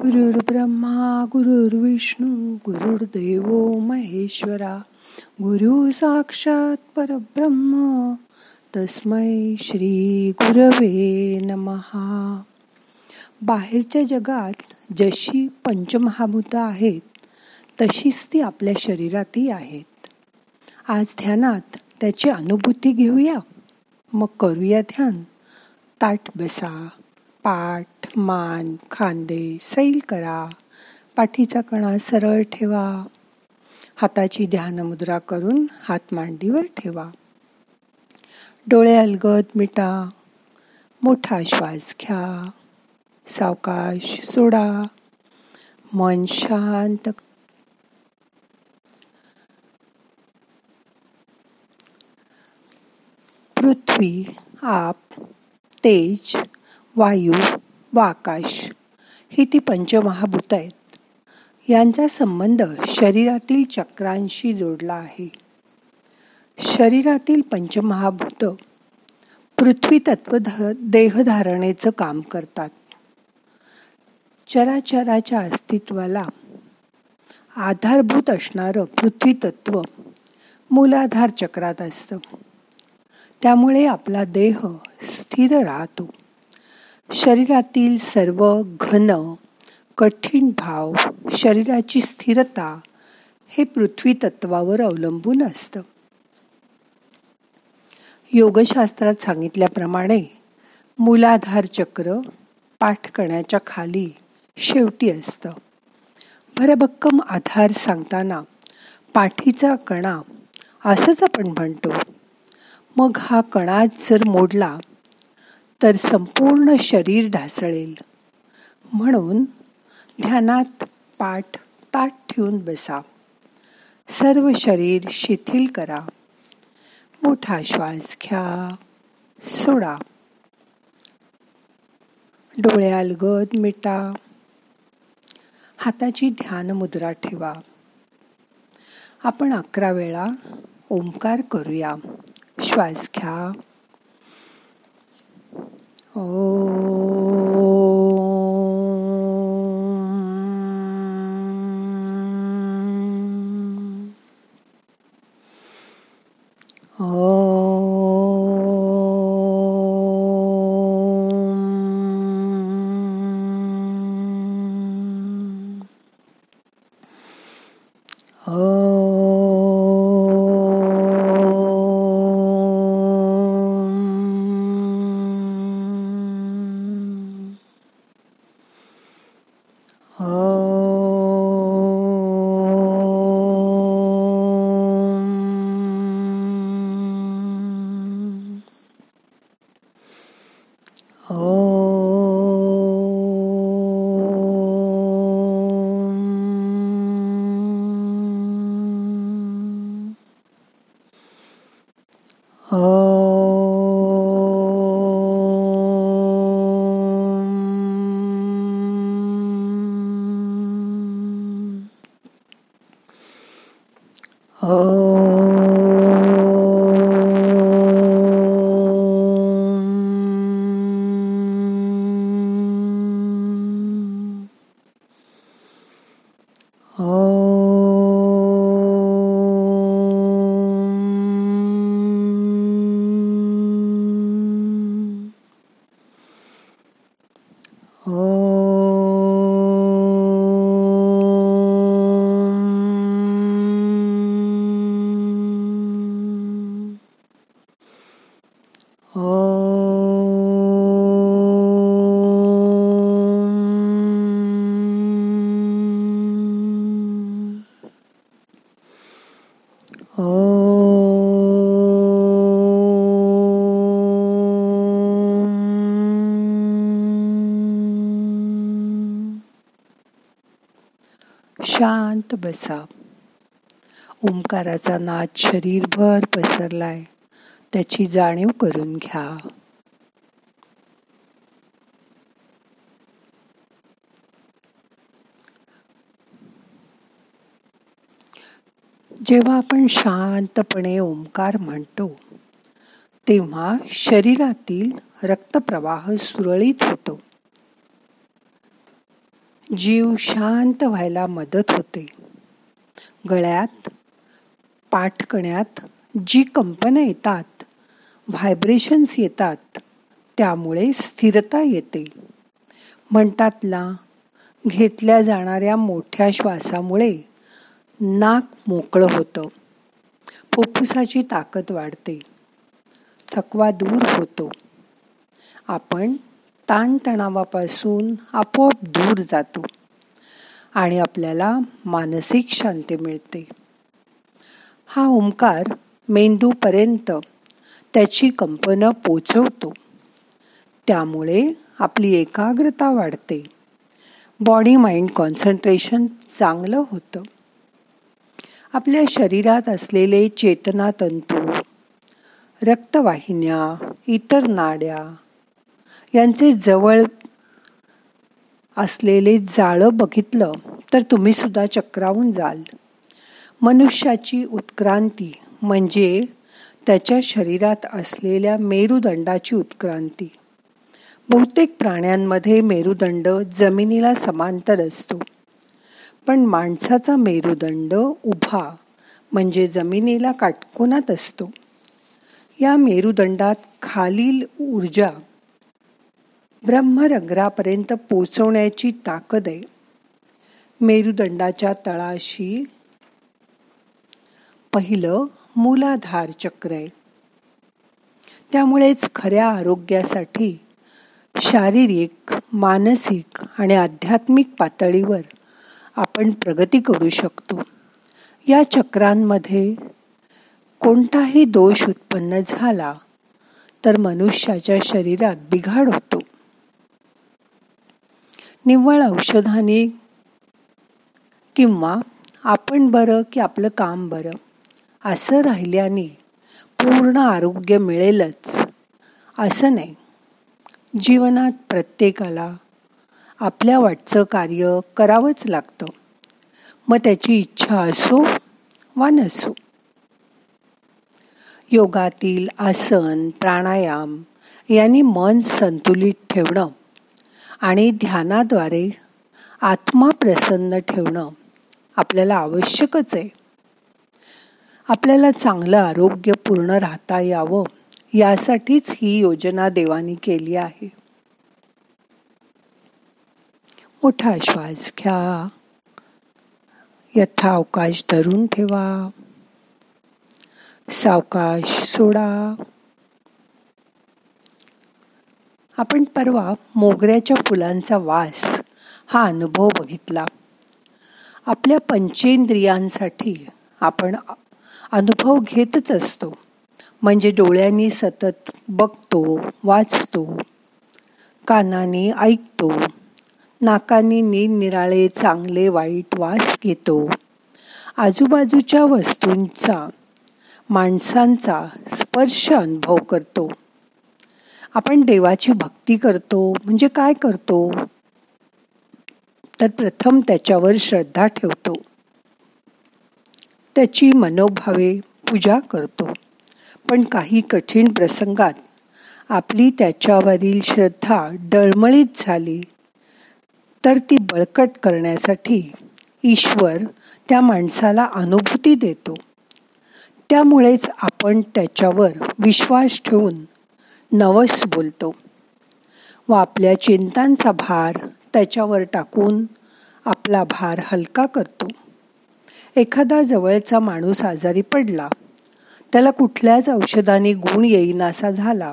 गुरुर् ब्रह्मा गुरुर्विष्णू गुरुर्देव महेश्वरा गुरु साक्षात परब्रह्म तस्मै श्री गुरवे नमहा बाहेरच्या जगात जशी पंचमहाभूत आहेत तशीच ती आपल्या शरीरातही आहेत. आज ध्यानात त्याची अनुभूती घेऊया. मग करूया ध्यान. ताट बसा पाठ मान खांदे सैल करा. पाठीचा कणा सरळ ठेवा. हाताची ध्यान मुद्रा करून हात मांडीवर ठेवा. डोळे अलगद मिटा. मोठा श्वास घ्या. सावकाश सोडा. मन शांत पृथ्वी आप तेज वायू व आकाश. ही ती पंचमहाभूत आहेत. यांचा संबंध शरीरातील चक्रांशी जोडला आहे. शरीरातील पंचमहाभूत पृथ्वी तत्व देहधारणेचं काम करतात. चराचराच्या अस्तित्वाला आधारभूत असणारं पृथ्वी तत्व मूलाधार चक्रात असतं. त्यामुळे आपला देह स्थिर राहतो. शरीरातील सर्व घन कठीण भाव शरीराची स्थिरता हे पृथ्वी तत्वावर अवलंबून असतं. योगशास्त्रात सांगितल्याप्रमाणे मूलाधार चक्र पाठकण्याच्या खाली शेवटी असतं. भरभक्कम आधार सांगताना पाठीचा कणा असंच आपण म्हणतो. मग हा कणा जर मोडला तर संपूर्ण शरीर ढासळेल. म्हणून ध्यानात पाठ ताट ठेवून बसा. सर्व शरीर शिथिल करा. मोठा श्वास घ्या. सोडा. डोळ्याल गद मिटा. हाताची ध्यान मुद्रा ठेवा. आपण अकरा वेळा ओंकार करूया. श्वास घ्या. Oh. Oh. शांत बसा. ओंकाराचा नाद शरीरभर पसरलाय. त्याची जाणीव करून घ्या. जेव्हा आपण शांतपणे ओंकार म्हणतो तेव्हा शरीरातील रक्तप्रवाह सुरळीत होतो. जीव शांत व्हायला मदत होते. गळ्यात पाठकण्यात जी कंपनं येतात व्हायब्रेशन्स येतात त्यामुळे स्थिरता येते. म्हणतात ना घेतल्या जाणाऱ्या मोठ्या श्वासामुळे नाक मोकळं होतं. फुफ्फुसाची ताकद वाढते. थकवा दूर होतो. आपण ताणतणावापासून आपोआप दूर जातो आणि आपल्याला मानसिक शांती मिळते. हा ओंकार मेंदूपर्यंत त्याची कंपनं पोचवतो. त्यामुळे आपली एकाग्रता वाढते. बॉडी माइंड कॉन्सन्ट्रेशन चांगलं होतं. आपल्या शरीरात असलेले चेतना तंतू रक्तवाहिन्या इतर नाड्या यांचे जवळ असलेले जाळं बघितलं तर तुम्ही सुद्धा चक्रावून जाल. मनुष्याची उत्क्रांती म्हणजे त्याच्या शरीरात असलेल्या मेरुदंडाची उत्क्रांती. बहुतेक प्राण्यांमध्ये मेरुदंड जमिनीला समांतर असतो. पण माणसाचा मेरुदंड उभा म्हणजे जमिनीला काटकोनात असतो. या मेरुदंडात खालील ऊर्जा ब्रह्मरंग्रापर्यंत पोचवण्याची ताकद आहे. मेरुदंडाच्या तळाशी पहिलं मूलाधार चक्र आहे. त्यामुळेच खऱ्या आरोग्यासाठी शारीरिक मानसिक आणि आध्यात्मिक पातळीवर आपण प्रगती करू शकतो. या चक्रांमध्ये कोणताही दोष उत्पन्न झाला तर मनुष्याच्या शरीरात बिघाड होतो. निव्वळ औषधाने किंवा आपण बरं की आपलं काम बरं असं राहिल्याने पूर्ण आरोग्य मिळेलच असं नाही. जीवनात प्रत्येकाला आपल्या वाटचं कार्य करावंच लागतं. मग त्याची इच्छा असो वा नसो. योगातील आसन प्राणायाम यांनी मन संतुलित ठेवणं आणि ध्यानाद्वारे आत्मा प्रसन्न ठेवणं आपल्याला आवश्यकच आहे. आपल्याला चांगलं आरोग्य पूर्ण राहता यावं यासाठीच ही योजना देवानी केली आहे. मोठा श्वास घ्या. यथा अवकाश धरून ठेवा. सावकाश सोडा. आपण परवा मोगऱ्याच्या फुलांचा वास हा अनुभव बघितला. आपल्या पंचेंद्रियांसाठी आपण अनुभव घेतच असतो. म्हणजे डोळ्यांनी सतत बघतो वाचतो कानाने ऐकतो नाकाने निरनिराळे चांगले वाईट वास घेतो. आजूबाजूच्या वस्तूंचा माणसांचा स्पर्श अनुभव करतो. आपण देवाची भक्ती करतो म्हणजे काय करतो? तर प्रथम त्याच्यावर श्रद्धा ठेवतो. त्याची मनोभावे पूजा करतो. पण काही कठीण प्रसंगात आपली त्याच्यावरील श्रद्धा डळमळीत झाली तर ती बळकट करण्यासाठी ईश्वर त्या माणसाला अनुभूती देतो. त्यामुळेच आपण त्याच्यावर विश्वास ठेवून नवस बोलतो. व आपल्या चिंतांचा भार त्याच्यावर टाकून आपला भार हलका करतो. एखादा जवळचा माणूस आजारी पडला त्याला कुठल्याच औषधाने गुण येईनासा झाला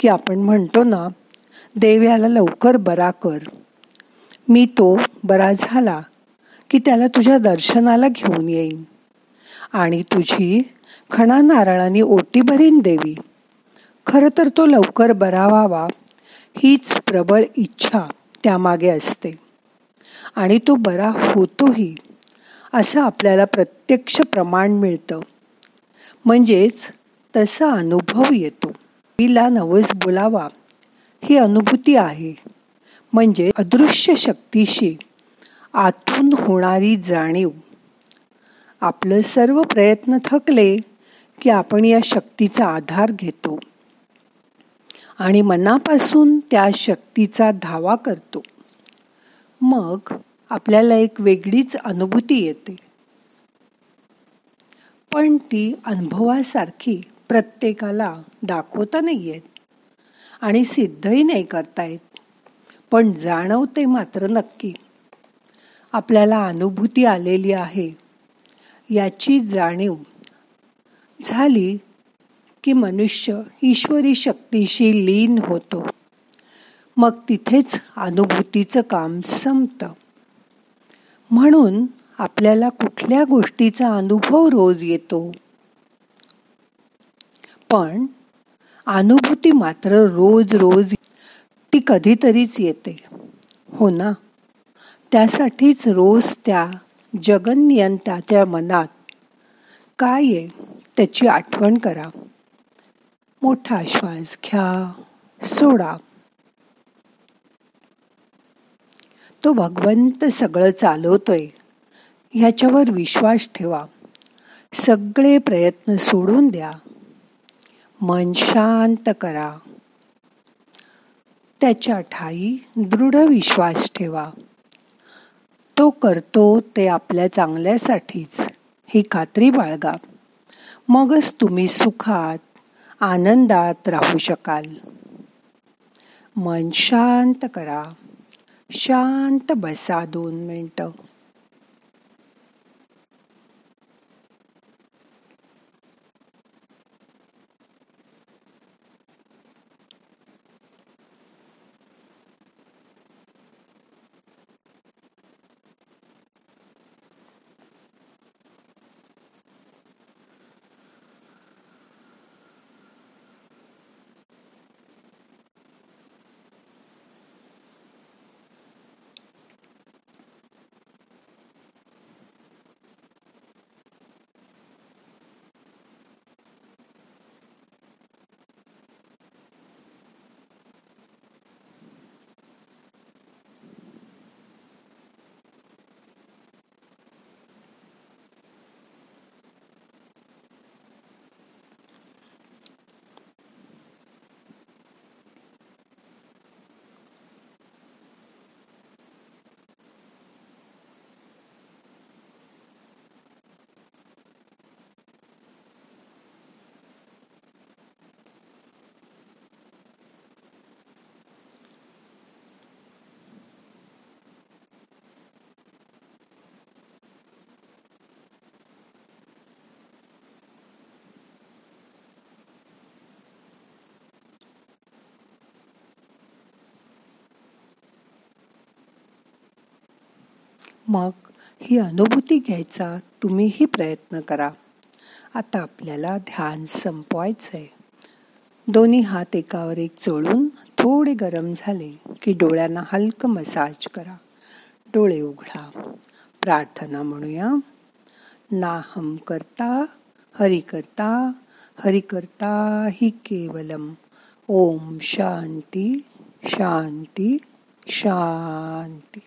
की आपण म्हणतो ना देव याला लवकर बरा कर. मी तो बरा झाला की त्याला तुझ्या दर्शनाला घेऊन येईन. आणि तुझी खणा नारळाने ओटी भरीन देवी. खरं तर तो लवकर बरा व्हावा हीच प्रबळ इच्छा त्यामागे असते. आणि तो बरा होतोही असं आपल्याला प्रत्यक्ष प्रमाण मिळतं. म्हणजेच तसा अनुभव येतो. तिला नवस बोलावा ही अनुभूती आहे. म्हणजे अदृश्य शक्तीशी आतून होणारी जाणीव. आपलं सर्व प्रयत्न थकले की आपण या शक्तीचा आधार घेतो. आणि मनापासून त्या शक्तीचा धावा करतो. मग आपल्याला एक वेगळीच अनुभूती येते. पण ती अनुभवासारखी प्रत्येकाला दाखवता नाही येत आणि सिद्धही नाही करता येत. पण जाणवते मात्र नक्की. आपल्याला अनुभूती आलेली आहे. याची जाणीव झाली की मनुष्य ईश्वरी शक्तीशी लीन होतो. मग तिथेच अनुभूतीचं काम संपतं. म्हणून आपल्याला कुठल्या गोष्टीचा अनुभव रोज येतो? पण अनुभूती मात्र रोज रोज ती कधीतरीच येते. हो ना? त्यासाठीच रोज त्या जगनियंताच्या मनात काय आहे त्याची आठवण करा. मोठा श्वास घ्या. सोडा. तो भगवंत सगळं चालवतोय. ह्याच्यावर विश्वास ठेवा. सगळे प्रयत्न सोडून द्या. मन शांत करा. त्याच्या ठाई दृढ विश्वास ठेवा. तो करतो ते आपल्या चांगल्यासाठीच. ही खात्री बाळगा. मगच तुम्ही सुखात आनंदात राहू शकाल. मन शांत करा. शांत बसा दोन मिनटं. मग ही अनुभूती घ्यायचा तुम्हीही प्रयत्न करा. आता आपल्याला ध्यान संपवायचं आहे दोन्ही हात एकावर एक चोळून थोडे गरम झाले की डोळ्यांना हलकं मसाज करा. डोळे उघडा. प्रार्थना म्हणूया. नाहम करता हरि करता हरि करता हि केवलम. ओम शांती शांती शांती.